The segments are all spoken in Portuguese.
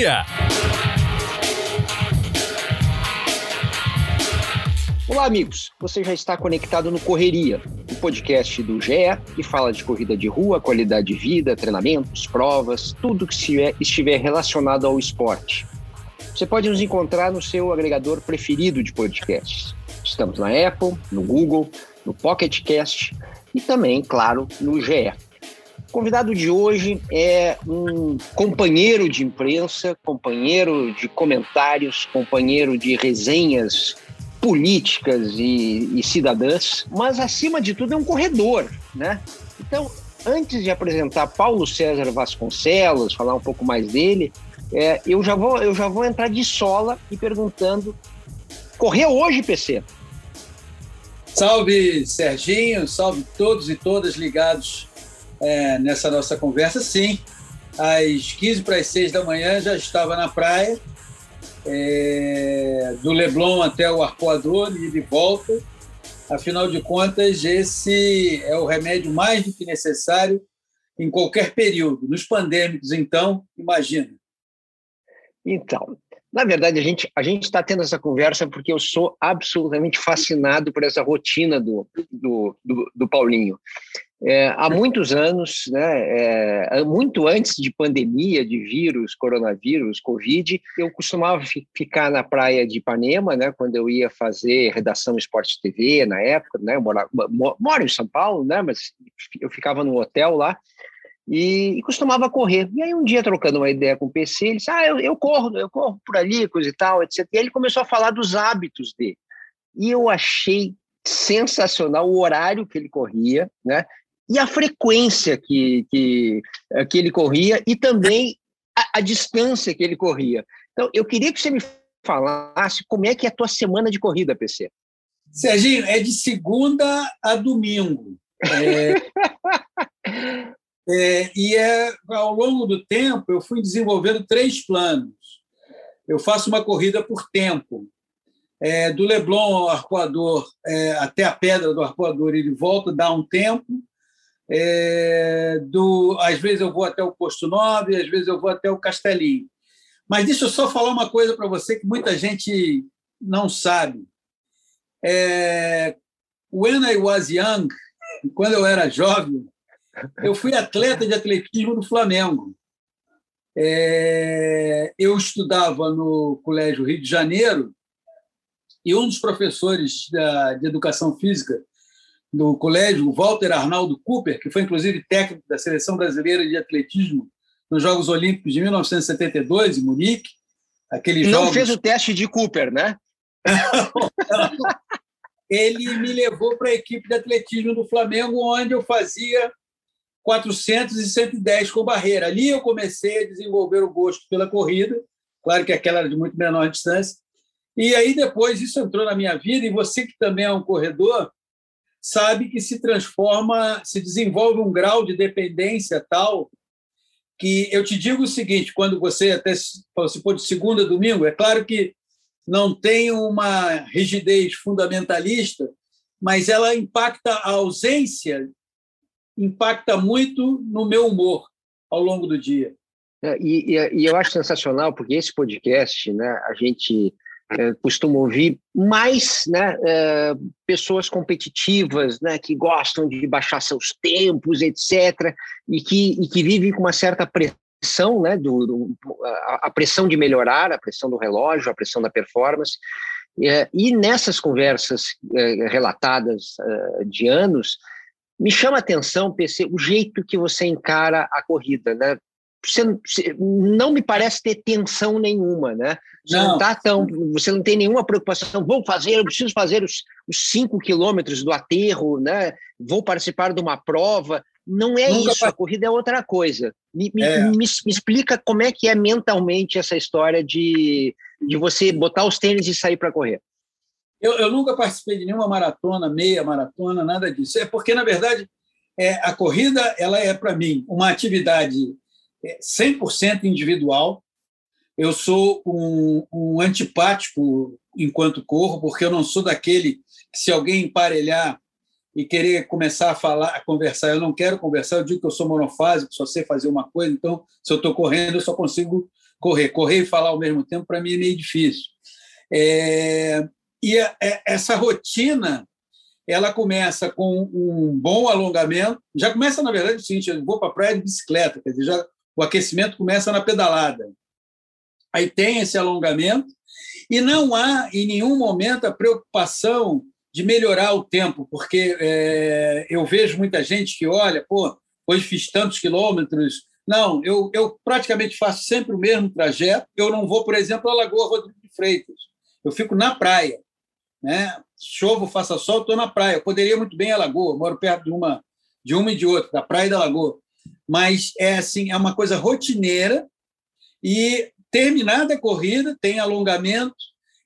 dia. Olá, amigos. Você já está conectado no Correria, o podcast do GE que fala de corrida de rua, qualidade de vida, treinamentos, provas, tudo que estiver relacionado ao esporte. Você pode nos encontrar no seu agregador preferido de podcasts. Estamos na Apple, no Google, no Pocket Cast e também, claro, no GE. O convidado de hoje é um companheiro de imprensa, companheiro de comentários, companheiro de resenhas políticas e, e cidadãs, mas acima de tudo é um corredor, né? Então, antes de apresentar Paulo César Vasconcelos, falar um pouco mais dele, é, eu, já vou, eu já vou entrar de sola e perguntando: correu hoje, PC? Salve, Serginho, salve todos e todas ligados é, nessa nossa conversa. Sim, às 15 para as 6 da manhã já estava na praia, é, do Leblon até o Arcoador e de volta. Afinal de contas, esse é o remédio mais do que necessário em qualquer período. Nos pandêmicos, então, imagina. Então, na verdade, a gente a gente está tendo essa conversa porque eu sou absolutamente fascinado por essa rotina do, do, do, do Paulinho. É, há muitos anos, né, é, muito antes de pandemia, de vírus, coronavírus, Covid, eu costumava ficar na praia de Ipanema, né, quando eu ia fazer redação Esporte TV na época, né, eu moro, moro em São Paulo, né, mas eu ficava num hotel lá, e, e, costumava correr. E aí um dia, trocando uma ideia com o PC, ele disse, ah, eu, eu corro, eu corro por ali, coisa e tal, etc. E ele começou a falar dos hábitos dele. E eu achei sensacional o horário que ele corria, né? E a frequência que, que, eh, que ele corria e também a, a, distância que ele corria. Então, eu queria que você me falasse como é que é a tua semana de corrida, PC. Serginho, é de segunda a domingo. É, é, e é, ao longo do tempo, eu fui desenvolvendo três planos. Eu faço uma corrida por tempo. É, do Leblon ao Arcoador, é, até a Pedra do Arcoador, ele volta, dá um tempo é, do, às vezes eu vou até o Posto 9, às vezes eu vou até o Castelinho. Mas deixa eu só falar uma coisa para você que muita gente não sabe. É, when I was young, quando eu era jovem, eu fui atleta de atletismo do Flamengo. É, eu estudava no Colégio Rio de Janeiro e um dos professores da, de educação física do colégio, o Walter Arnaldo Cooper, que foi inclusive técnico da seleção brasileira de atletismo nos Jogos Olímpicos de 1972 em Munique. Aquele Não jogos... fez o teste de Cooper, né? Ele me levou para a equipe de atletismo do Flamengo, onde eu fazia 400 e 110 com barreira. Ali eu comecei a desenvolver o gosto pela corrida, claro que aquela era de muito menor distância. E aí depois isso entrou na minha vida, e você que também é um corredor, sabe que se transforma, se desenvolve um grau de dependência tal que eu te digo o seguinte, quando você até se for de segunda a domingo, é claro que não tem uma rigidez fundamentalista, mas ela impacta a ausência, impacta muito no meu humor ao longo do dia. É, e, e, e eu acho sensacional, porque esse podcast, né, a gente é, costumo ouvir mais né, é, pessoas competitivas né, que gostam de baixar seus tempos, etc., e que, e que vivem com uma certa pressão, né, do, do a, a, pressão de melhorar, a pressão do relógio, a pressão da performance. É, e nessas conversas relatadas de anos, me chama a atenção, PC, o jeito que você encara a corrida, né? Você, não me parece ter tensão nenhuma, né? Você não. não tá tão, você não tem nenhuma preocupação. Vou fazer, eu preciso fazer os, os cinco quilômetros do aterro, né? Vou participar de uma prova. Não é Nunca isso. A corrida é outra coisa. Me, é. me, me, me, explica como é que é mentalmente essa história de, de você botar os tênis e sair para correr. Eu, eu nunca participei de nenhuma maratona, meia maratona, nada disso. É porque na verdade é, a corrida ela é para mim uma atividade 100% individual. Eu sou um, um antipático enquanto corro, porque eu não sou daquele que, se alguém emparelhar e querer começar a falar, a conversar, eu não quero conversar. Eu digo que eu sou monofásico, só sei fazer uma coisa. Então, se eu estou correndo, eu só consigo correr. Correr e falar ao mesmo tempo, para mim, é meio difícil. É, e a, é, essa rotina ela começa com um bom alongamento. Já começa, na verdade, o seguinte: eu vou para a praia de bicicleta, quer dizer, já, o aquecimento começa na pedalada. Aí tem esse alongamento, e não há em nenhum momento a preocupação de melhorar o tempo, porque é, eu vejo muita gente que olha, pô, hoje fiz tantos quilômetros. Não, eu, eu praticamente faço sempre o mesmo trajeto. Eu não vou, por exemplo, à Lagoa Rodrigo de Freitas. Eu fico na praia. Né? Chovo, faça sol, estou na praia. Eu poderia muito bem à Lagoa, moro perto de uma, de uma e de outra, da praia e da Lagoa. Mas é assim, é uma coisa rotineira e terminada a corrida, tem alongamento,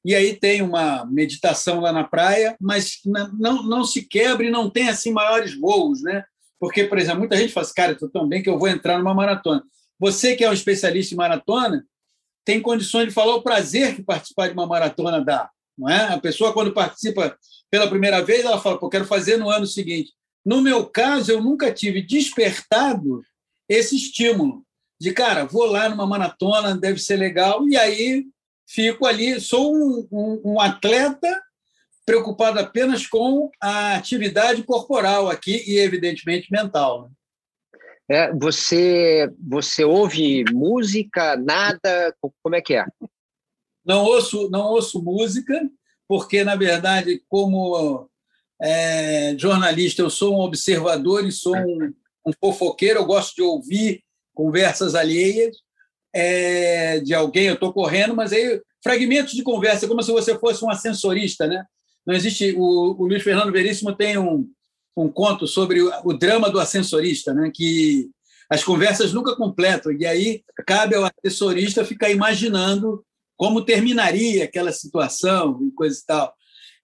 e aí tem uma meditação lá na praia, mas não, não se quebra e não tem assim maiores voos, né? Porque, por exemplo, muita gente fala assim, cara, estou tão bem que eu vou entrar numa maratona. Você que é um especialista em maratona, tem condições de falar o prazer que participar de uma maratona dá. Não é? A pessoa, quando participa pela primeira vez, ela fala, pô, quero fazer no ano seguinte. No meu caso, eu nunca tive despertado esse estímulo de, cara, vou lá numa maratona, deve ser legal, e aí fico ali, sou um, um, um atleta preocupado apenas com a atividade corporal aqui e, evidentemente, mental. Né? É, você, você ouve música, nada? Como é que é? Não ouço, não ouço música, porque, na verdade, como é, jornalista, eu sou um observador e sou um, um fofoqueiro, eu gosto de ouvir conversas alheias é, de alguém, eu estou correndo, mas aí fragmentos de conversa, como se você fosse um ascensorista, né? Não existe. O, o Luiz Fernando Veríssimo tem um, um conto sobre o, o, drama do ascensorista, né? Que as conversas nunca completam e aí cabe ao assessorista ficar imaginando como terminaria aquela situação e coisa e tal.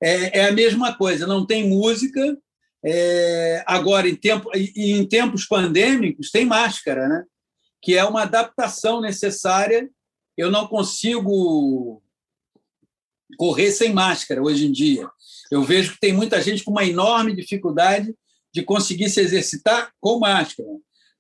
É, é a mesma coisa. Não tem música. É, agora, em, tempo, em tempos pandêmicos, tem máscara, né? que é uma adaptação necessária. Eu não consigo correr sem máscara hoje em dia. Eu vejo que tem muita gente com uma enorme dificuldade de conseguir se exercitar com máscara.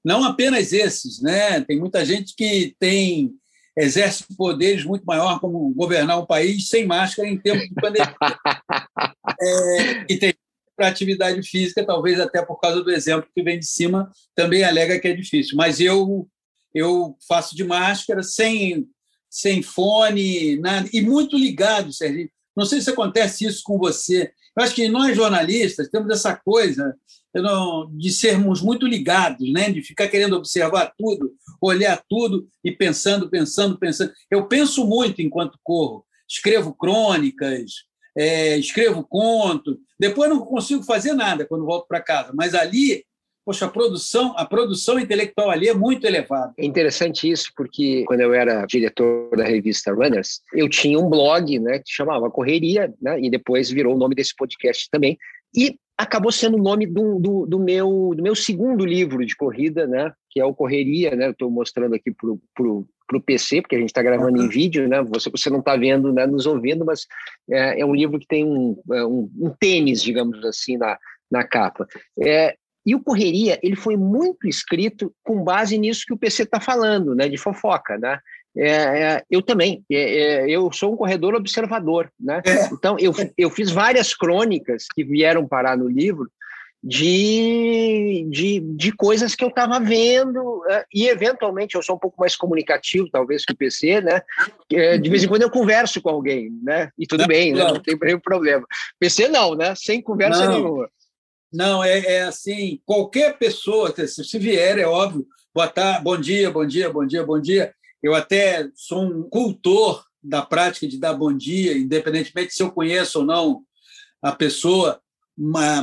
Não apenas esses, né? Tem muita gente que tem exerce poderes muito maior como governar um país sem máscara em tempos de pandemia. é, e tem para atividade física, talvez até por causa do exemplo que vem de cima, também alega que é difícil. Mas eu eu faço de máscara, sem, sem fone, nada, e muito ligado, Serginho. Não sei se acontece isso com você. Eu acho que nós, jornalistas, temos essa coisa de sermos muito ligados, né? de ficar querendo observar tudo, olhar tudo e pensando, pensando, pensando. Eu penso muito enquanto corro. Escrevo crônicas, é, escrevo conto. Depois não consigo fazer nada quando volto para casa, mas ali poxa, a produção, a produção intelectual ali é muito elevada. É interessante isso, porque quando eu era diretor da revista Runners, eu tinha um blog, né, que chamava Correria, né, e depois virou o nome desse podcast também, e acabou sendo o nome do, do, do, meu, do meu segundo livro de corrida, né, que é o Correria, né, estou mostrando aqui para o PC, porque a gente está gravando uhum. em vídeo, né? Você, você não está vendo, né, nos ouvindo, mas é, é, um livro que tem um, é, um, um tênis, digamos assim, na, na capa. É, e o Correria, ele foi muito escrito com base nisso que o PC está falando, né, de fofoca, né? É, é, eu também, é, é eu sou um corredor observador, né? É. Então, eu, eu fiz várias crônicas que vieram parar no livro de, de, de coisas que eu estava vendo, é, e eventualmente eu sou um pouco mais comunicativo, talvez, que o PC, né? De vez em quando eu converso com alguém, né? E tudo bem, né? não tem nenhum problema. PC não, né? Sem conversa não. nenhuma. Não, é, é, assim, qualquer pessoa, se vier, é óbvio, boa tarde, bom dia, bom dia, bom dia, bom dia. Eu até sou um cultor da prática de dar bom dia, independentemente se eu conheço ou não a pessoa,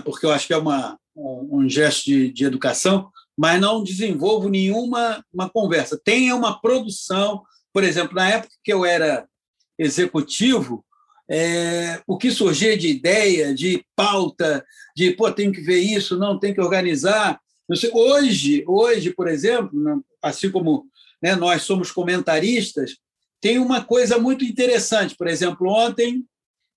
porque eu acho que é uma, um gesto de, de educação, mas não desenvolvo nenhuma uma conversa. Tem uma produção, por exemplo, na época que eu era executivo, é, o que surgia de ideia, de pauta, de pô, tem que ver isso, não tem que organizar. Sei, hoje, hoje, por exemplo, assim como né, nós somos comentaristas, tem uma coisa muito interessante. Por exemplo, ontem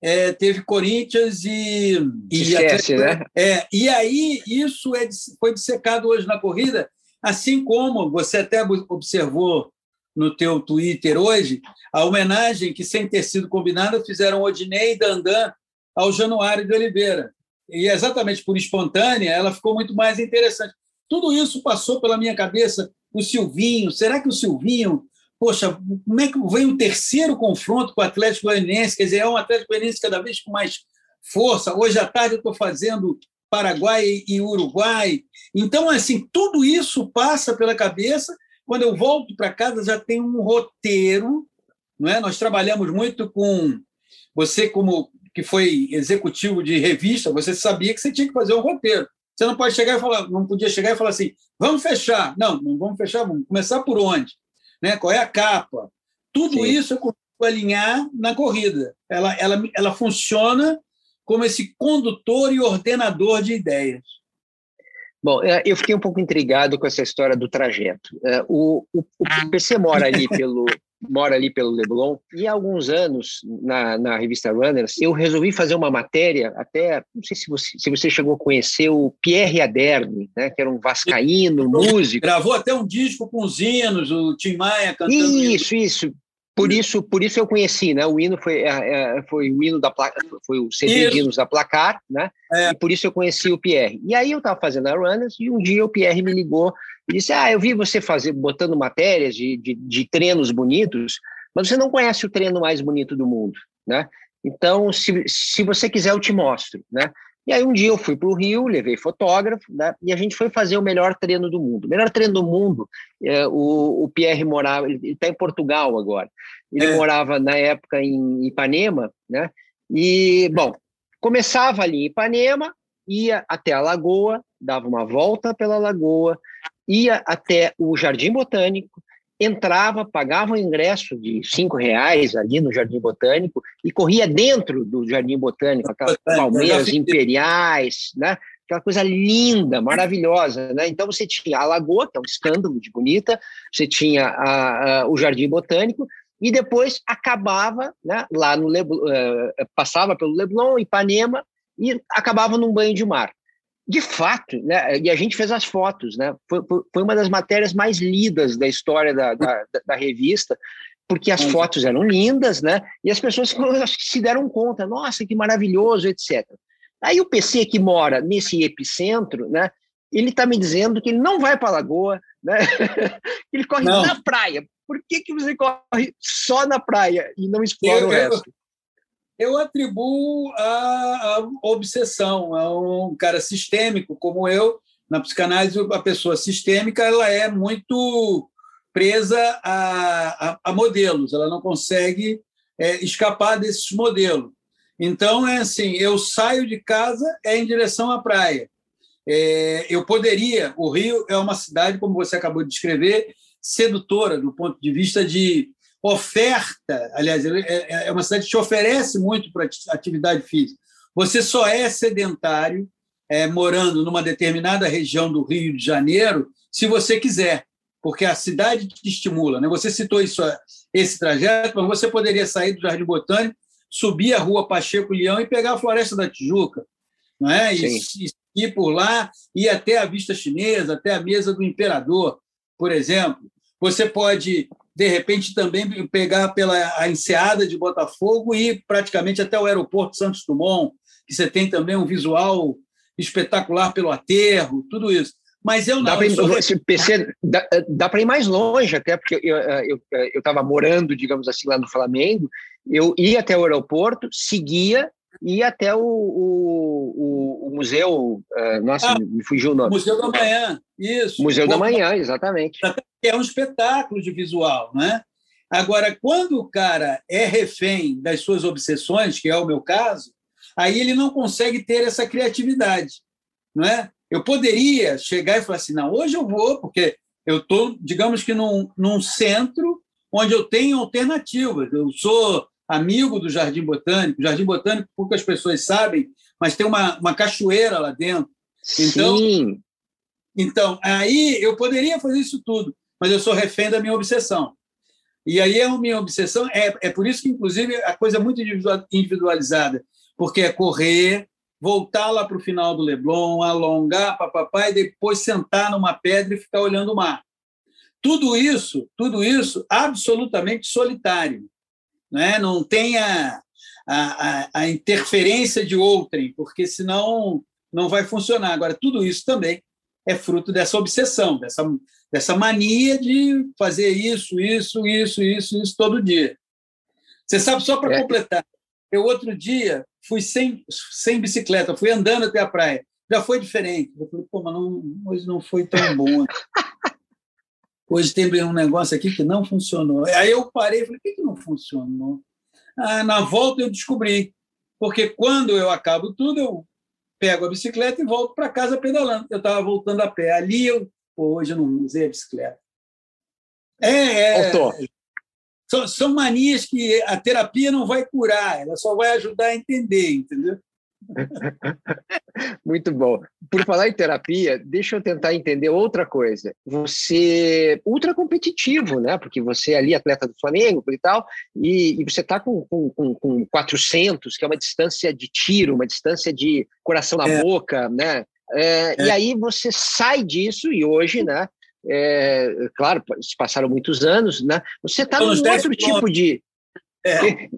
é, teve Corinthians e. e Esquece, né? É, e aí isso é, foi dissecado hoje na corrida, assim como você até observou no teu Twitter hoje a homenagem que, sem ter sido combinada, fizeram Odinei e Dandan ao Januário de Oliveira. E exatamente por espontânea, ela ficou muito mais interessante. Tudo isso passou pela minha cabeça. O Silvinho, será que o Silvinho poxa, como é que vem o terceiro confronto com o Atlético Goianiense? Quer dizer, é um Atlético Goianiense cada vez com mais força. Hoje à tarde eu estou fazendo Paraguai e Uruguai. Então, assim, tudo isso passa pela cabeça. Quando eu volto para casa, já tem um roteiro. Não é? Nós trabalhamos muito com você, como que foi executivo de revista, você sabia que você tinha que fazer um roteiro. Você não pode chegar e falar, não podia chegar e falar assim, vamos fechar. Não, não vamos fechar, vamos começar por onde? Né? qual é a capa. Tudo Sim. isso eu consigo alinhar na corrida. Ela, ela, ela funciona como esse condutor e ordenador de ideias. Bom, é, eu fiquei um pouco intrigado com essa história do trajeto. É, o, o, o PC mora ali pelo, mora ali pelo Leblon, e há alguns anos, na, na revista Runners, eu resolvi fazer uma matéria, até, não sei se você, se você chegou a conhecer o Pierre Aderni, né, que era um vascaíno, músico. Gravou até um disco com os hinos, o Tim Maia cantando. Isso, isso. Por isso, por isso eu conheci, né? O hino foi, é, é foi o hino da placa, foi o CD isso. de hinos da Placar, né? É. E por isso eu conheci o Pierre. E aí eu estava fazendo a Runners e um dia o Pierre me ligou e disse: Ah, eu vi você fazer, botando matérias de, de, de treinos bonitos, mas você não conhece o treino mais bonito do mundo, né? Então, se, se você quiser, eu te mostro, né? E aí um dia eu fui para o Rio, levei fotógrafo, né? E a gente foi fazer o melhor treino do mundo. O melhor treino do mundo, é, o, o Pierre morava, ele está em Portugal agora. Ele é. morava na época em Ipanema, né? E bom, começava ali em Ipanema, ia até a lagoa, dava uma volta pela lagoa, ia até o Jardim Botânico, entrava, pagava um ingresso de cinco reais ali no Jardim Botânico e corria dentro do Jardim Botânico, aquelas palmeiras imperiais, né? aquela coisa linda, maravilhosa. Né? Então você tinha a Lagoa, que é um escândalo de bonita, você tinha a, a, o Jardim Botânico, e depois acabava né, lá no Leblon, uh, passava pelo Leblon, Ipanema, e acabava num banho de mar de fato, né, e a gente fez as fotos, né, foi, foi uma das matérias mais lidas da história da, da, da revista, porque as fotos eram lindas, né, e as pessoas se deram conta, nossa, que maravilhoso, etc. Aí o PC que mora nesse epicentro, né, ele está me dizendo que ele não vai para a Lagoa, né, ele corre não. na praia. Por que, que você corre só na praia e não explora eu, o resto? Eu atribuo a, obsessão a um cara sistêmico como eu. Na psicanálise, a pessoa sistêmica ela é muito presa a, a, a modelos, ela não consegue é, escapar desses modelos. Então, é assim: eu saio de casa é em direção à praia. É, eu poderia. O Rio é uma cidade, como você acabou de descrever, sedutora do ponto de vista de oferta, aliás, é, é, é uma cidade que te oferece muito para atividade física. Você só é sedentário é, morando numa determinada região do Rio de Janeiro se você quiser, porque a cidade te estimula. Né? Você citou isso, esse trajeto, mas você poderia sair do Jardim Botânico, subir a rua Pacheco Leão e pegar a Floresta da Tijuca, não é? E, e ir por lá, ir até a vista chinesa, até a mesa do imperador, por exemplo. Você pode de repente também pegar pela a enseada de Botafogo e praticamente até o aeroporto Santos Dumont, que você tem também um visual espetacular pelo aterro, tudo isso. Mas eu não. Dá para ir, dá ir mais longe, até porque eu estava morando, digamos assim, lá no Flamengo. Eu ia até o aeroporto, seguia e até o, o, o museu. Uh, nossa, ah, me fugiu o nome. Museu da Manhã, isso. Museu da Manhã, exatamente. É um espetáculo de visual, né? Agora, quando o cara é refém das suas obsessões, que é o meu caso, aí ele não consegue ter essa criatividade, não é? Eu poderia chegar e falar assim, não, hoje eu vou, porque eu estou, digamos que num, num centro onde eu tenho alternativas. Eu sou amigo do Jardim Botânico. O Jardim Botânico, poucas pessoas sabem, mas tem uma, uma cachoeira lá dentro. Então, Sim. então, aí eu poderia fazer isso tudo, mas eu sou refém da minha obsessão. E aí a minha obsessão é, é por isso que, inclusive, a coisa é muito individualizada, porque é correr, voltar lá para o final do Leblon, alongar, papapá, e depois sentar numa pedra e ficar olhando o mar. tudo isso, tudo isso absolutamente solitário. Né? Não tem a, a, a interferência de outrem, porque senão não vai funcionar. Agora, tudo isso também é fruto dessa obsessão, dessa, dessa mania de fazer isso, isso, isso, isso, isso todo dia. Você sabe, só para é. completar, eu outro dia fui sem, sem bicicleta, fui andando até a praia. Já foi diferente. Eu falei, pô, mas não, hoje não foi tão bom. Hoje tem um negócio aqui que não funcionou. Aí eu parei e falei, por que, que não funcionou? Ah, na volta eu descobri. Porque quando eu acabo tudo, eu pego a bicicleta e volto para casa pedalando. Eu estava voltando a pé. Ali eu, pô, hoje eu não usei a bicicleta. É, é, são, são manias que a terapia não vai curar, ela só vai ajudar a entender, entendeu? Muito bom. Por falar em terapia, deixa eu tentar entender outra coisa. Você ultra competitivo, né? Porque você é ali atleta do Flamengo e tal, e, e você está com, com, com 400, que é uma distância de tiro, uma distância de coração na é. boca, né? É, é. E aí você sai disso e hoje, né? É, claro, passaram muitos anos, né? Você está num outro tipo de é.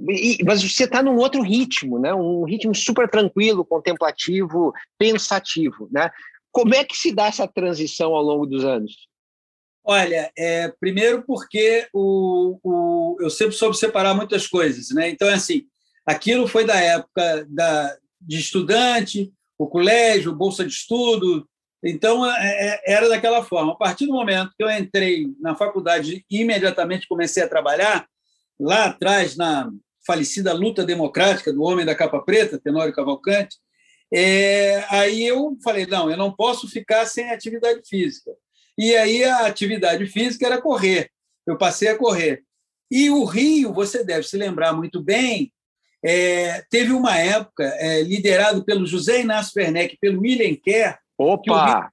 mas você está num outro ritmo, né? Um ritmo super tranquilo, contemplativo, pensativo, né? Como é que se dá essa transição ao longo dos anos? Olha, é, primeiro porque o, o, eu sempre soube separar muitas coisas, né? Então, é assim, aquilo foi da época da, de estudante, o colégio, bolsa de estudo. Então, é, é era daquela forma. A partir do momento que eu entrei na faculdade, imediatamente comecei a trabalhar, lá atrás, na falecida luta democrática do homem da capa preta, Tenório Cavalcante, é, aí eu falei, não, eu não posso ficar sem atividade física. E aí a atividade física era correr. Eu passei a correr. E o Rio, você deve se lembrar muito bem, é, teve uma época é, liderado pelo José Inácio Werneck, pelo William Kerr, Opa!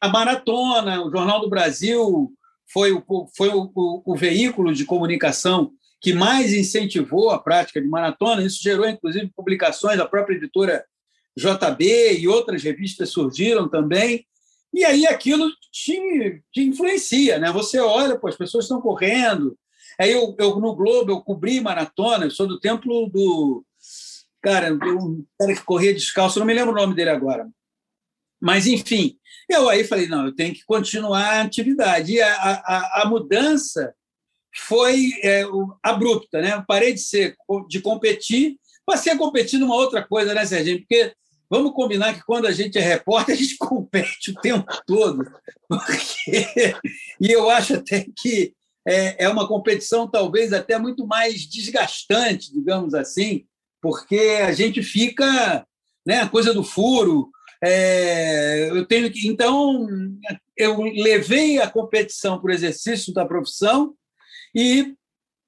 a maratona, o Jornal do Brasil foi o, foi o, o, o veículo de comunicação que mais incentivou a prática de maratona. Isso gerou, inclusive, publicações da própria editora JB e outras revistas surgiram também. E aí aquilo te, te influencia, né? Você olha, pô, as pessoas estão correndo. Aí eu, eu, no Globo eu cobri maratona, eu sou do templo do cara, um cara que corria descalço, não me lembro o nome dele agora. Mas enfim, eu aí falei, não, eu tenho que continuar a atividade. E a, a, a mudança foi é, abrupta, né? parei de ser de competir, passei a competir numa outra coisa, né, Serginho? Porque vamos combinar que quando a gente é repórter, a gente compete o tempo todo. Porque... E eu acho até que é, é uma competição talvez até muito mais desgastante, digamos assim, porque a gente fica, né, a coisa do furo. É, eu tenho que, então, eu levei a competição para o exercício da profissão e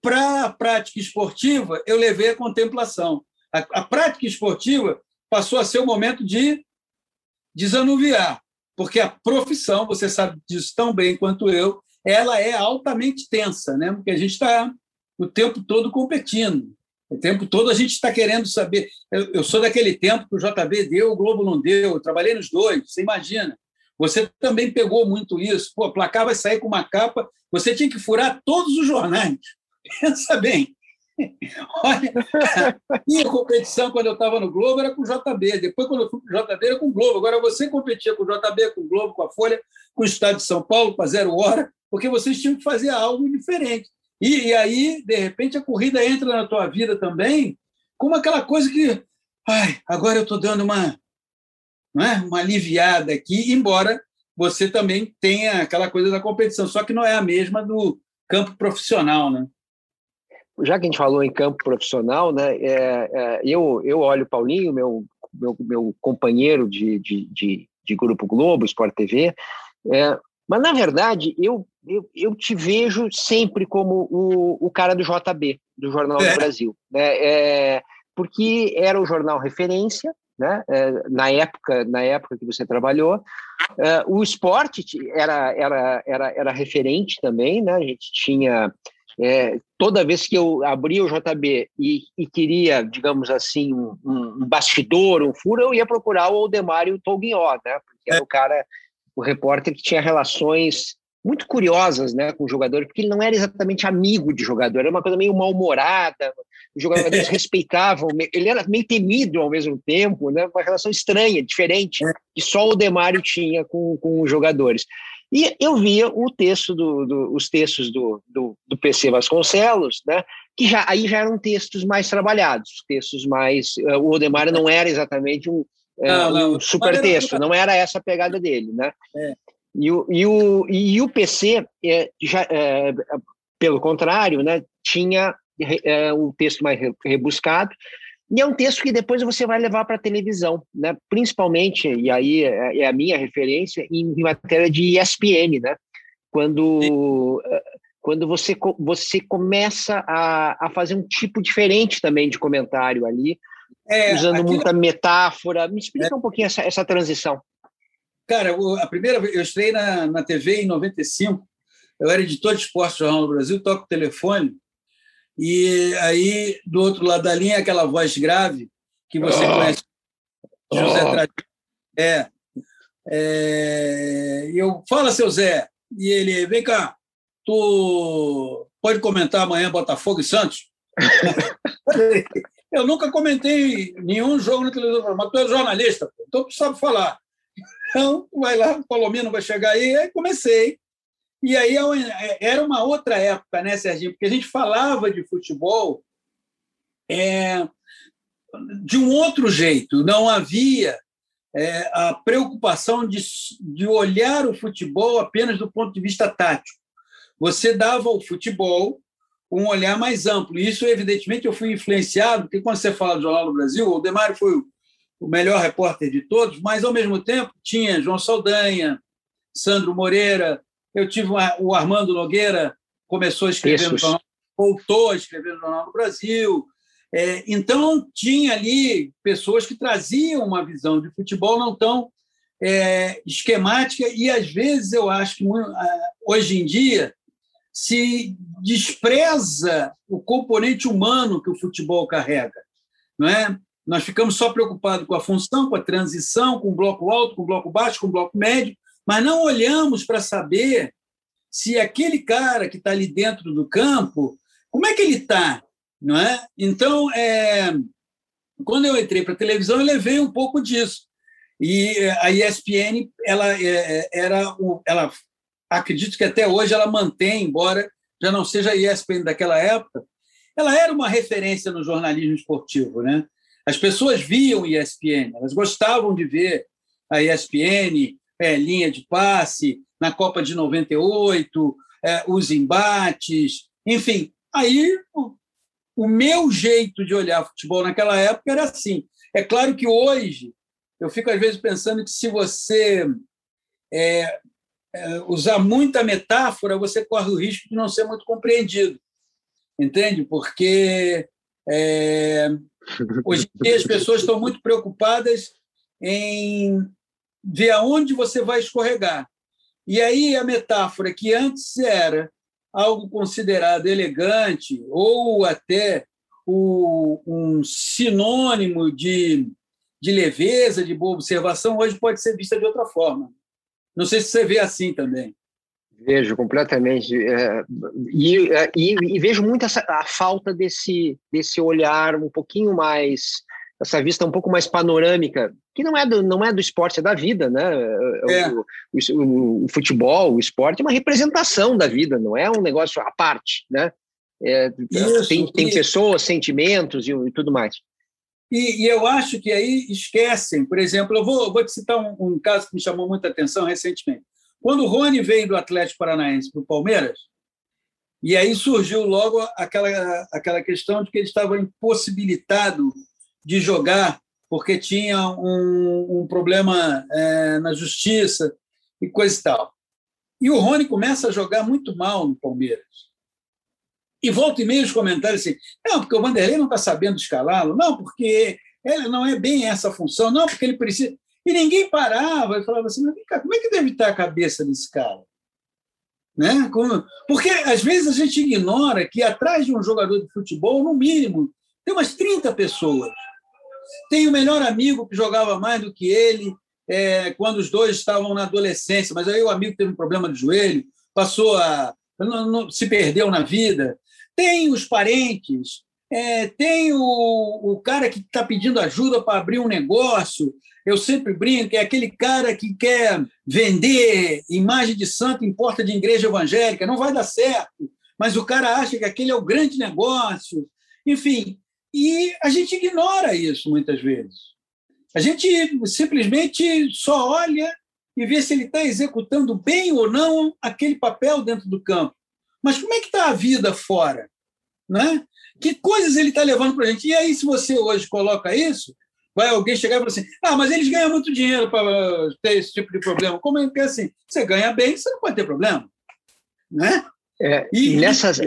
para a prática esportiva, eu levei a contemplação. A, a, prática esportiva passou a ser o momento de desanuviar, porque a profissão, você sabe disso tão bem quanto eu, ela é altamente tensa, né? porque a gente está o tempo todo competindo. O tempo todo a gente está querendo saber. Eu, eu, sou daquele tempo que o JB deu, o Globo não deu. Eu trabalhei nos dois, você imagina. Você também pegou muito isso. Pô, placar vai sair com uma capa, você tinha que furar todos os jornais. Pensa bem. Olha, minha competição quando eu estava no Globo era com o JB. Depois, quando eu fui para o JB, era com o Globo. Agora você competia com o JB, com o Globo, com a Folha, com o Estado de São Paulo, com a Zero Hora, porque vocês tinham que fazer algo diferente. E, e aí, de repente, a corrida entra na tua vida também como aquela coisa que, ai, agora eu estou dando uma, é? uma aliviada aqui, embora você também tenha aquela coisa da competição, só que não é a mesma do campo profissional, né? Já que a gente falou em campo profissional, né, é, é, eu, eu olho o Paulinho, meu, meu, meu companheiro de, de, de, de, Grupo Globo, Sport TV, é, mas, na verdade, eu, eu, eu te vejo sempre como o, o cara do JB, do Jornal do é. Brasil. Né? É, porque era o jornal referência, né? É, na época na época que você trabalhou. É, o esporte era, era, era, era referente também né? A gente tinha é, toda vez que eu abria o JB e, e queria digamos assim um, um, bastidor um furo eu ia procurar o Aldemário Tolguinho né? Porque era o cara o repórter que tinha relações muito curiosas né, com o jogador, porque ele não era exatamente amigo de jogador, era uma coisa meio mal-humorada, os jogadores respeitavam, ele era meio temido ao mesmo tempo, né, uma relação estranha, diferente, que só o Demário tinha com, com os jogadores. E eu via o texto do, do, os textos do, do, do, PC Vasconcelos, né, que já, aí já eram textos mais trabalhados, textos mais. Uh, o Odemar não era exatamente um, uh, não, não. um super texto, não era essa a pegada dele. Né? É. E, o, e, o, e o PC, é, já, é, pelo contrário, né, tinha é, um texto mais rebuscado, e é um texto que depois você vai levar para a televisão, né? principalmente, e aí é, é a minha referência, em, matéria de ESPN, né? quando, eh, quando você, você começa a, a fazer um tipo diferente também de comentário ali, é, usando aquilo... muita metáfora. Me explica é. um pouquinho essa, essa transição. Cara, a primeira vez, eu estreiei na, na TV em 95, eu era editor de esporte do Jornal do Brasil, toco o telefone, e aí, do outro lado da linha, aquela voz grave que você oh. conhece, José oh. É. é. Eu, fala, seu Zé. E ele, vem cá, tu pode comentar amanhã Botafogo e Santos? eu nunca comentei nenhum jogo na televisão, mas tu é jornalista, então tu sabe falar. Então, vai lá, o Palomino vai chegar aí. Aí comecei. E aí é era uma outra época, né, Serginho? Porque a gente falava de futebol é, de um outro jeito. Não havia é, a preocupação de, de olhar o futebol apenas do ponto de vista tático. Você dava ao futebol um olhar mais amplo. Isso, evidentemente, eu fui influenciado, porque quando você fala do Jornal do Brasil, o Demário foi o melhor repórter de todos, mas, ao mesmo tempo, tinha João Saldanha, Sandro Moreira, eu tive o Armando Nogueira, começou a escrever no jornal, voltou a escrever no Jornal do Brasil. É, então, tinha ali pessoas que traziam uma visão de futebol não tão é, esquemática, e às vezes eu acho que hoje em dia se despreza o componente humano que o futebol carrega. Não é? Nós ficamos só preocupados com a função, com a transição, com o bloco alto, com o bloco baixo, com o bloco médio, mas não olhamos para saber se aquele cara que está ali dentro do campo, como é que ele está, não é? Então, é, quando eu entrei para a televisão, eu levei um pouco disso. E a ESPN, ela é, era, ela acredito que até hoje ela mantém, embora já não seja a ESPN daquela época, ela era uma referência no jornalismo esportivo, né? As pessoas viam ESPN, elas gostavam de ver a ESPN, é, linha de passe, na Copa de 98, é, os embates, enfim. Aí o, o meu jeito de olhar futebol naquela época era assim. É claro que hoje eu fico às vezes pensando que se você é, é, usar muita metáfora, você corre o risco de não ser muito compreendido. Entende? Porque é, hoje em dia as pessoas estão muito preocupadas em ver aonde você vai escorregar. E aí a metáfora que antes era algo considerado elegante ou até o, um sinônimo de, de leveza, de boa observação, hoje pode ser vista de outra forma. Não sei se você vê assim também. Vejo completamente. É, e, é, e, e, vejo muito essa, a falta desse, desse olhar um pouquinho mais essa vista um pouco mais panorâmica, que não é do, não é do esporte, é da vida, né? É. O, o, o, futebol, o esporte é uma representação da vida, não é um negócio à parte, né? É, isso, tem tem pessoas, sentimentos e, e tudo mais. E, e, eu acho que aí esquecem, por exemplo, eu vou, vou te citar um, um, caso que me chamou muita atenção recentemente. Quando o Rony veio do Atlético Paranaense para o Palmeiras, e aí surgiu logo aquela, aquela questão de que ele estava impossibilitado de jogar porque tinha um, um problema é, na justiça e coisa e tal. E o Rony começa a jogar muito mal no Palmeiras. E volta e meia os comentários assim: não, porque o Vanderlei não está sabendo escalá-lo, não, porque ele não é bem essa função, não, porque ele precisa. E ninguém parava e falava assim: mas vem cá, como é que deve estar a cabeça desse cara? Né? Porque às vezes a gente ignora que atrás de um jogador de futebol, no mínimo, tem umas 30 pessoas tem o melhor amigo que jogava mais do que ele é, quando os dois estavam na adolescência, mas aí o amigo teve um problema de joelho, passou a. Não, não, se perdeu na vida. Tem os parentes, é, tem o, o cara que está pedindo ajuda para abrir um negócio. Eu sempre brinco, é aquele cara que quer vender imagem de santo em porta de igreja evangélica. Não vai dar certo, mas o cara acha que aquele é o grande negócio. Enfim, e a gente ignora isso muitas vezes. A gente simplesmente só olha e vê se ele está executando bem ou não aquele papel dentro do campo. Mas como é que está a vida fora? Né? Que coisas ele está levando para a gente? E aí, se você hoje coloca isso, vai alguém chegar e falar assim: ah, mas eles ganham muito dinheiro para ter esse tipo de problema. Como é que é assim? Você ganha bem, você não pode ter problema. Né? É, e nessas,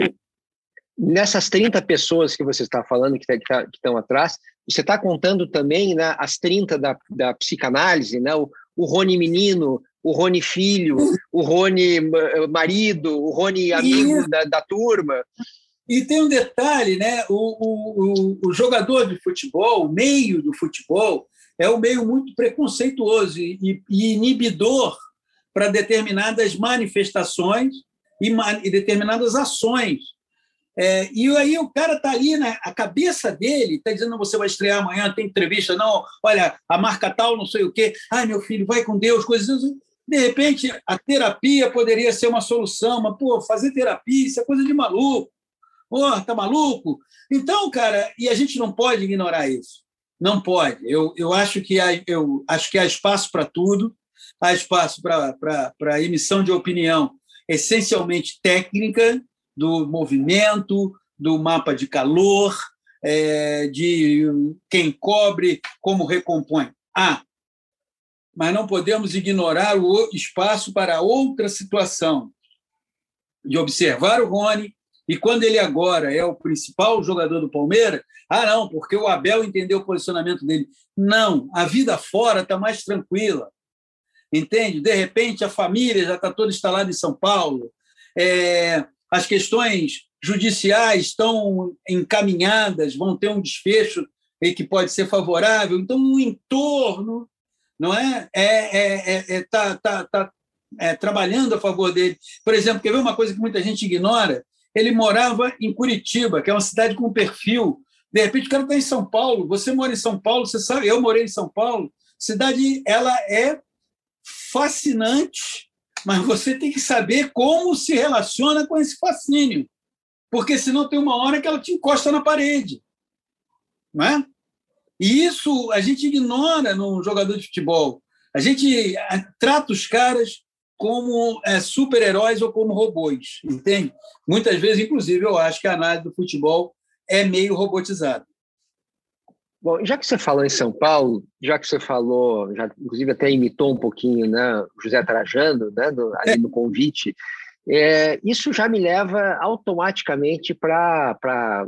nessas 30 pessoas que você está falando, que, tá, que, tá, estão atrás, você está contando também né, as 30 da, da psicanálise, né, o, o Rony menino, o Rony filho, o Rony eh, marido, o Rony amigo da, da turma. E tem um detalhe, né? O, o, o, jogador de futebol, o meio do futebol, é um meio muito preconceituoso e, e inibidor para determinadas manifestações e, e determinadas ações é, e aí o cara está ali, né, a cabeça dele está dizendo, você vai estrear amanhã, tem entrevista, não, olha, a marca tal, não sei o quê, ai, meu filho, vai com Deus, coisas assim. De repente, a terapia poderia ser uma solução, mas, pô, fazer terapia, isso é coisa de maluco. Pô, tá maluco? Então, cara, e a gente não pode ignorar isso. Não pode. Eu, eu, acho, que há, eu acho que há espaço para tudo, há espaço para emissão de opinião essencialmente técnica, do movimento, do mapa de calor, é, de quem cobre, como recompõe. Ah, mas não podemos ignorar o espaço para outra situação, de observar o Rony, e quando ele agora é o principal jogador do Palmeiras, ah, não, porque o Abel entendeu o posicionamento dele. Não, a vida fora está mais tranquila. Entende? De repente, a família já está toda instalada em São Paulo. É, as questões judiciais estão encaminhadas, vão ter um desfecho que pode ser favorável. Então, o entorno não é, é, é, é, é tá, tá, tá é, trabalhando a favor dele. Por exemplo, quer ver uma coisa que muita gente ignora? Ele morava em Curitiba, que é uma cidade com perfil. De repente, o cara está em São Paulo. Você mora em São Paulo, você sabe, eu morei em São Paulo. Cidade, ela é fascinante mas você tem que saber como se relaciona com esse fascínio, porque senão tem uma hora que ela te encosta na parede. Não é? E isso a gente ignora no jogador de futebol. A gente eh, trata os caras como é, super-heróis ou como robôs, entende? Muitas vezes, inclusive, eu acho que a análise do futebol é meio robotizada. Bom, já que você falou em São Paulo, já que você falou, já inclusive até imitou um pouquinho, né, José Trajano, né, do, ali no convite, é, isso já me leva automaticamente para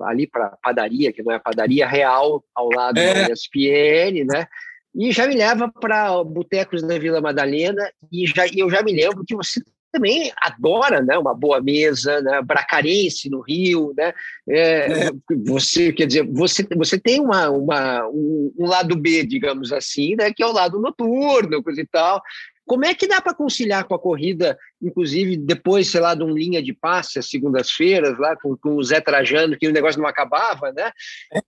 ali para padaria, que não é padaria real, ao lado é. da ESPN, né? E já me leva para botecos da Vila Madalena e já eu já me lembro que você também adora né, uma boa mesa, né, bracarense no Rio, né, é, é. você quer dizer, você, você tem uma, uma, um, um, lado B, digamos assim, né, que é o lado noturno, coisa e tal. Como é que dá para conciliar com a corrida, inclusive depois, sei lá, de um linha de passe, às segundas-feiras, lá com, com o Zé Trajano, que o negócio não acabava, né?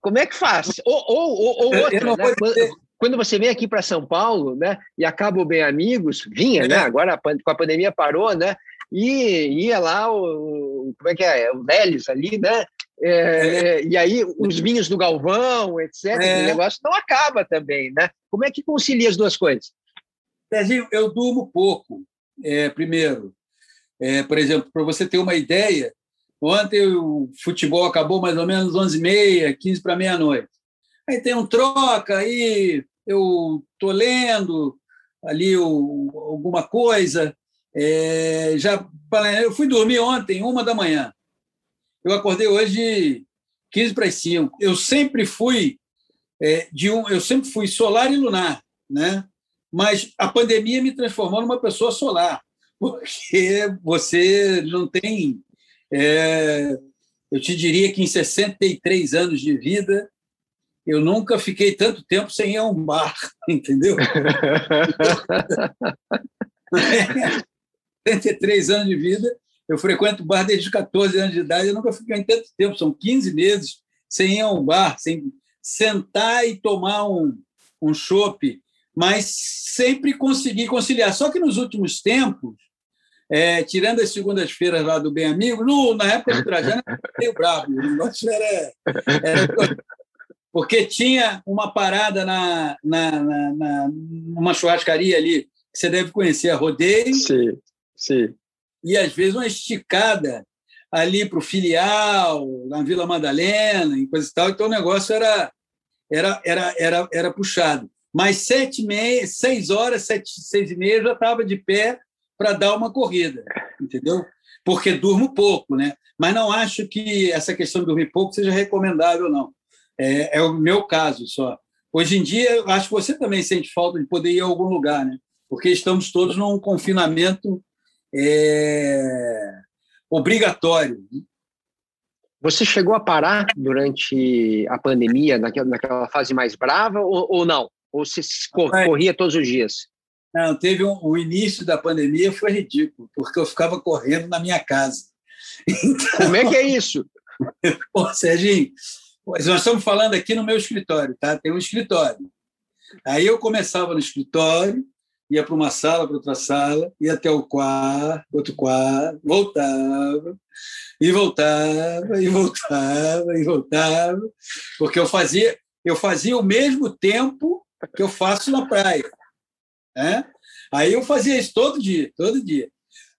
Como é que faz? Ou, ou, ou, ou outra, né? Quando você vem aqui para São Paulo, né, e acaba o Bem Amigos, vinha, né, é. agora com a pandemia parou, né, e ia lá o, como é que é, o Lelis ali, né, é, é. e aí os vinhos do Galvão, etc, é. o negócio não acaba também, né, como é que concilia as duas coisas? Serginho, eu durmo pouco, é, primeiro, é, por exemplo, para você ter uma ideia, ontem o futebol acabou mais ou menos 11h30, 15 para meia-noite, Aí tem um troca, aí eu estou lendo ali o, alguma coisa. É, já eu fui dormir ontem, uma da manhã. Eu acordei hoje 15 para as 5. Eu sempre fui é, de um, eu sempre fui solar e lunar, né? Mas a pandemia me transformou numa pessoa solar, porque você não tem. É, eu te diria que em 63 anos de vida, eu nunca fiquei tanto tempo sem ir a um bar, entendeu? 33 anos de vida, Eu frequento bar desde 14 anos de idade, eu nunca fiquei em tanto tempo, são 15 meses sem ir a um bar, sem sentar e tomar um, um chopp, mas sempre consegui conciliar. Só que nos últimos tempos, é, tirando as segundas-feiras lá do Bem Amigo, no, na época do Trajano era meio bravo, o negócio era, era, Porque tinha uma parada na, na, na, na, numa churrascaria ali, que você deve conhecer, a Rodeio. Sim, sim. E às vezes uma esticada ali para o filial, na Vila Madalena, e coisa e tal. Então o negócio era, era, era, era, era puxado. Mas sete e meia, seis horas, sete, seis e meia, eu já estava de pé para dar uma corrida, entendeu? Porque durmo pouco, né? Mas não acho que essa questão de dormir pouco seja recomendável, não. É, é o meu caso só. Hoje em dia, acho que você também sente falta de poder ir a algum lugar, né? Porque estamos todos num confinamento é, obrigatório. Você chegou a parar durante a pandemia, naquela, naquela fase mais brava, ou, ou não? Ou você corria todos os dias? Não, teve um, o início da pandemia foi ridículo, porque eu ficava correndo na minha casa. Então, Como é que é isso? Pô, Serginho, nós estamos falando aqui no meu escritório, tá? Tem um escritório. Aí eu começava no escritório, ia para uma sala, para outra sala, ia até o quarto, outro quarto, voltava, e voltava, e voltava, e voltava, porque eu fazia, eu fazia o mesmo tempo que eu faço na praia. Né? Aí eu fazia isso todo dia, todo dia.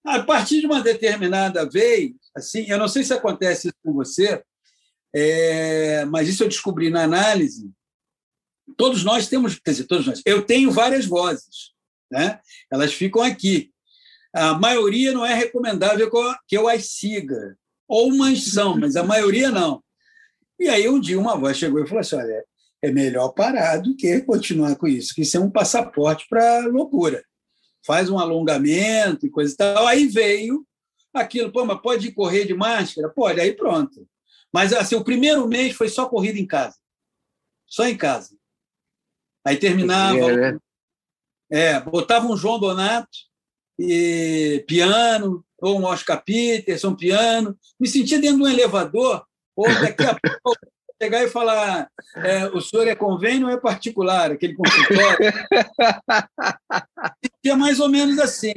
A partir de uma determinada vez, assim, eu não sei se acontece isso com você, é, mas isso eu descobri na análise. Todos nós temos, quer dizer, todos nós. Eu tenho várias vozes, né? Elas ficam aqui. A maioria não é recomendável que eu as siga, ou umas são, mas a maioria não. E aí um dia uma voz chegou e falou assim: olha, é melhor parar do que continuar com isso, que isso é um passaporte para loucura. Faz um alongamento e coisa e tal. Aí veio aquilo, pô, mas pode correr de máscara? Pode, aí pronto. Mas assim, o primeiro mês foi só corrida em casa. Só em casa. Aí terminava. É, né? é botava um João Donato, e piano, ou um Oscar Peterson, piano. Me sentia dentro de um elevador, ou daqui a pouco chegar e falar: é, o senhor é convênio ou é particular, aquele consultório? é mais ou menos assim.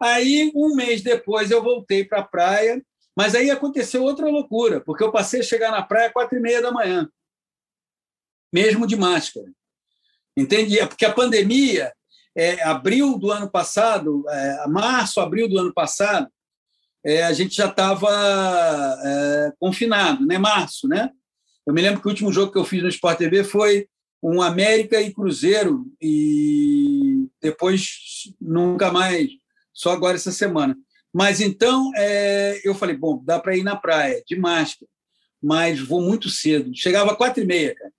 Aí, um mês depois, eu voltei para a praia, mas aí aconteceu outra loucura, porque eu passei a chegar na praia às quatro e meia da manhã, mesmo de máscara. Entende? É porque a pandemia, é, abril do ano passado, é, março, abril do ano passado, é, a gente já estava é, confinado, né? Março, né? Eu me lembro que o último jogo que eu fiz no Sport TV foi um América e Cruzeiro, e depois nunca mais, só agora essa semana. Mas então é, eu falei, bom, dá para ir na praia, de máscara, mas vou muito cedo. Chegava quatro e meia, cara.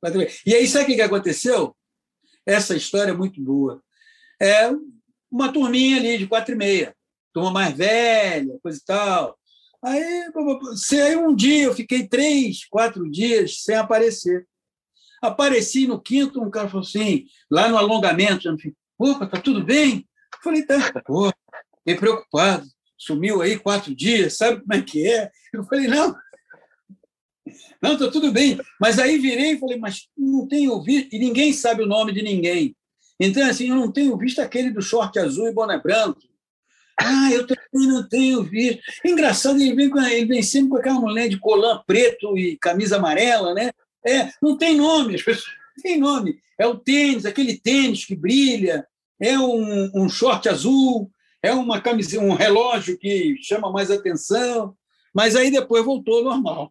Quatro e, meia. e aí, sabe o que aconteceu? Essa história é muito boa. É uma turminha ali de quatro e meia, turma mais velha, coisa e tal. Aí, aí um dia eu fiquei três, quatro dias sem aparecer. Apareci no quinto, um cara falou assim, lá no alongamento, eu falei, opa, tá tudo bem? Eu falei, tá, pô, fiquei preocupado, sumiu aí quatro dias, sabe como é que é? Eu falei, não, não, tá tudo bem. Mas aí virei e falei, mas não tenho visto, e ninguém sabe o nome de ninguém. Então, assim, eu não tenho visto aquele do short azul e boné branco. Ah, eu também não tenho visto. Engraçado, ele vem, ele vem sempre com aquela mulher de colã preto e camisa amarela, né? É, não tem nome, as pessoas não tem nome. É o tênis, aquele tênis que brilha, é um, um short azul, é uma camisa, um relógio que chama mais atenção, mas aí depois voltou ao normal.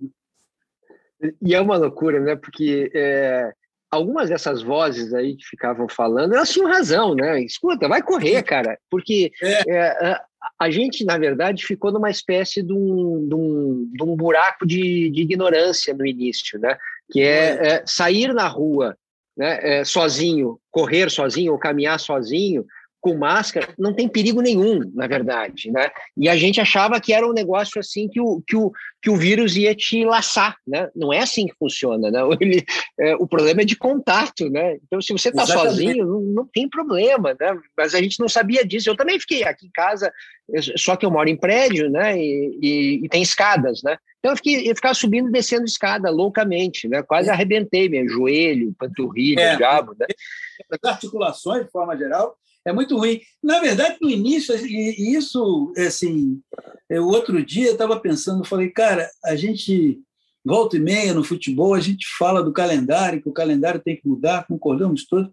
E é uma loucura, né? Porque é, algumas dessas vozes aí que ficavam falando, elas tinham razão, né? Escuta, vai correr, cara, porque é. É, a, a, gente, na verdade, ficou numa espécie de um, de um, de um buraco de, de, ignorância no início, né? Que é, é sair na rua né, é, sozinho, correr sozinho ou caminhar sozinho, com máscara, não tem perigo nenhum, na verdade, né? E a gente achava que era um negócio assim que o, que o, que o vírus ia te laçar, né? Não é assim que funciona, né? Ele, é, o problema é de contato, né? Então, se você está sozinho, não, não, tem problema, né? Mas a gente não sabia disso. Eu também fiquei aqui em casa, só que eu moro em prédio, né? E, e, e tem escadas, né? Então eu, fiquei, eu ficava subindo e descendo escada loucamente, né? Quase é. arrebentei meu joelho, panturrilha, é, diabo, né? As articulações, de forma geral, é muito ruim. Na verdade, no início, e isso, assim, o outro dia eu estava pensando, falei, cara, a gente volta e meia no futebol, a gente fala do calendário, que o calendário tem que mudar, concordamos todos,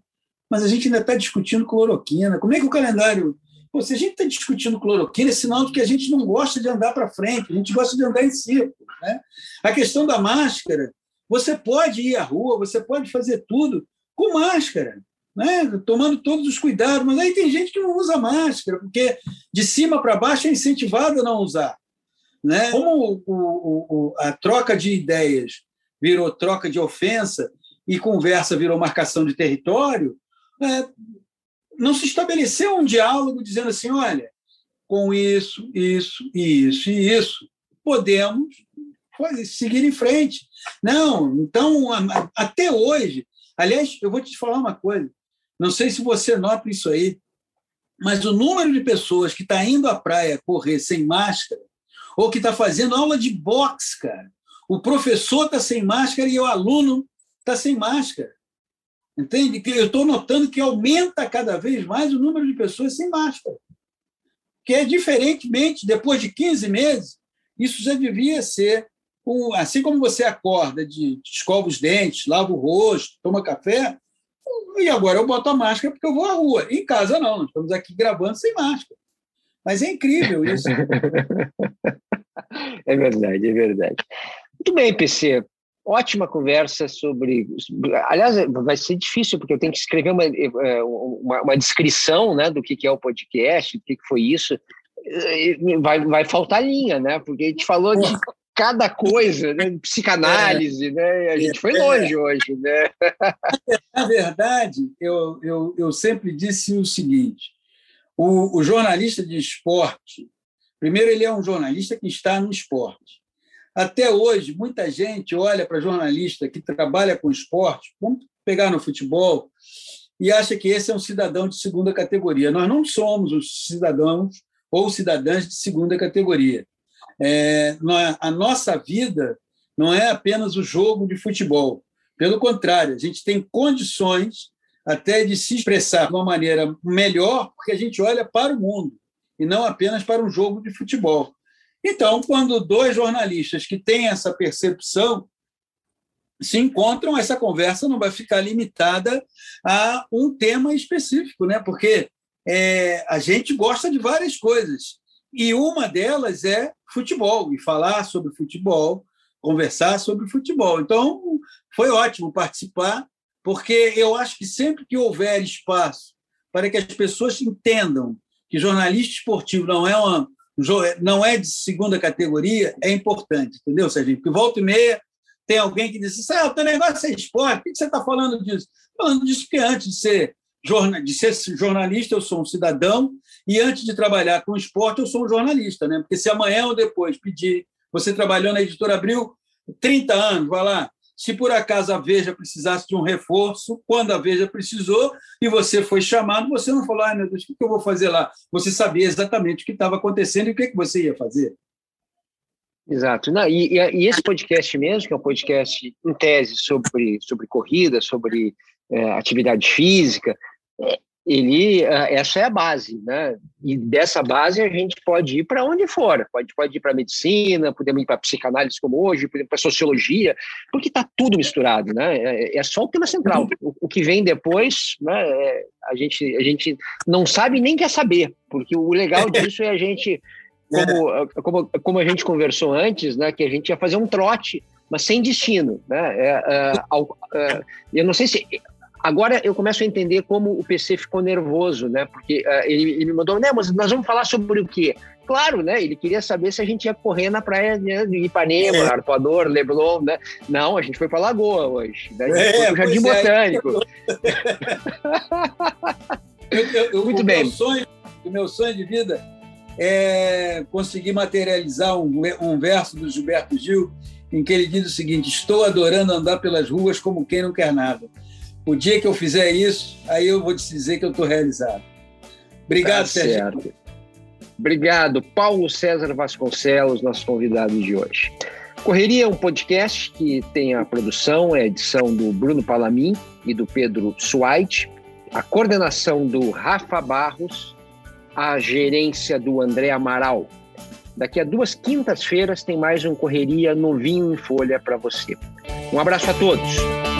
mas a gente ainda está discutindo cloroquina. Como é que o calendário. Pô, se a gente está discutindo cloroquina, é sinal de que a gente não gosta de andar para frente, a gente gosta de andar em círculo. Né? A questão da máscara, você pode ir à rua, você pode fazer tudo com máscara né? tomando todos os cuidados, mas aí tem gente que não usa máscara, porque de cima para baixo é incentivado a não usar. Né? Como o, o, o, a troca de ideias virou troca de ofensa e conversa virou marcação de território, é, não se estabeleceu um diálogo dizendo assim: olha, com isso, isso, isso e isso, podemos seguir em frente. Não, então, até hoje. Aliás, eu vou te falar uma coisa: não sei se você nota isso aí, mas o número de pessoas que está indo à praia correr sem máscara, ou que está fazendo aula de boxe, cara. O professor está sem máscara e o aluno está sem máscara. Entende? Eu estou notando que aumenta cada vez mais o número de pessoas sem máscara. Que é diferentemente, depois de 15 meses, isso já devia ser um, assim como você acorda de, escova os dentes, lava o rosto, toma café, e agora eu boto a máscara porque eu vou à rua. Em casa, não, nós estamos aqui gravando sem máscara. Mas é incrível isso. é verdade, é verdade. Muito bem, PC. Ótima conversa sobre. Aliás, vai ser difícil, porque eu tenho que escrever uma, é, uma, uma descrição né, do que, é o podcast, do que, que foi isso. Vai, vai faltar linha, né? Porque a gente falou de cada coisa, né? psicanálise, é, né? A gente foi longe é, hoje, né? Na verdade, eu, eu, eu sempre disse o seguinte: o, o jornalista de esporte, primeiro, ele é um jornalista que está no esporte. Até hoje, muita gente olha para jornalista que trabalha com esporte, vamos pegar no futebol, e acha que esse é um cidadão de segunda categoria. Nós não somos os cidadãos ou cidadãs de segunda categoria. É, é, a nossa vida não é apenas o jogo de futebol. Pelo contrário, a gente tem condições até de se expressar de uma maneira melhor, porque a gente olha para o mundo e não apenas para um jogo de futebol. Então, quando dois jornalistas que têm essa percepção se encontram, essa conversa não vai ficar limitada a um tema específico, né? porque é, a gente gosta de várias coisas. E uma delas é futebol, e falar sobre futebol, conversar sobre futebol. Então, foi ótimo participar, porque eu acho que sempre que houver espaço para que as pessoas entendam que jornalista esportivo não é uma não é de segunda categoria, é importante, entendeu, Serginho? Porque volta e meia tem alguém que diz assim, ah, o teu negócio é esporte, por que você está falando disso? Falando disso porque antes de ser de ser jornalista, eu sou um cidadão, e antes de trabalhar com esporte, eu sou um jornalista, né? Porque se amanhã ou depois pedir, você trabalhou na editora Abril 30 anos, vai lá. Se por acaso a Veja precisasse de um reforço, quando a Veja precisou e você foi chamado, você não falou, ai meu Deus, o que eu vou fazer lá? Você sabia exatamente o que estava acontecendo e o que você ia fazer. Exato. Não, e, e, esse podcast mesmo, que é um podcast em tese sobre, sobre corrida, sobre é, atividade física, ele é, essa é a base, né? E dessa base a gente pode ir para onde for, pode pode ir para medicina, podemos ir para psicanálise como hoje, podemos para sociologia, porque está tudo misturado, né? É, é, só o tema central. O, o que vem depois, né? É, a gente a gente não sabe nem quer saber, porque o legal disso é a gente como, como, como a gente conversou antes, né? Que a gente ia fazer um trote mas sem destino, né? É, é, é, eu não sei se Agora eu começo a entender como o PC ficou nervoso, né? Porque uh, ele, ele, me mandou, né, mas nós vamos falar sobre o quê? Claro, né? Ele queria saber se a gente ia correr na praia né, de Ipanema, é. Arpoador, Leblon, né? Não, a gente foi para Lagoa hoje. Né? É, foi pro Jardim é, Botânico. Eu, eu, eu, Muito o bem. Meu sonho, o meu sonho de vida é conseguir materializar um, um verso do Gilberto Gil em que ele diz o seguinte: Estou adorando andar pelas ruas como quem não quer nada. O dia que eu fizer isso, aí eu vou te dizer que eu estou realizado. Obrigado, tá Sérgio. Obrigado, Paulo César Vasconcelos, nosso convidado de hoje. Correria é um podcast que tem a produção, a edição do Bruno Palamin e do Pedro Suaite, a coordenação do Rafa Barros, a gerência do André Amaral. Daqui a duas quintas-feiras tem mais um Correria novinho em folha para você. Um abraço a todos.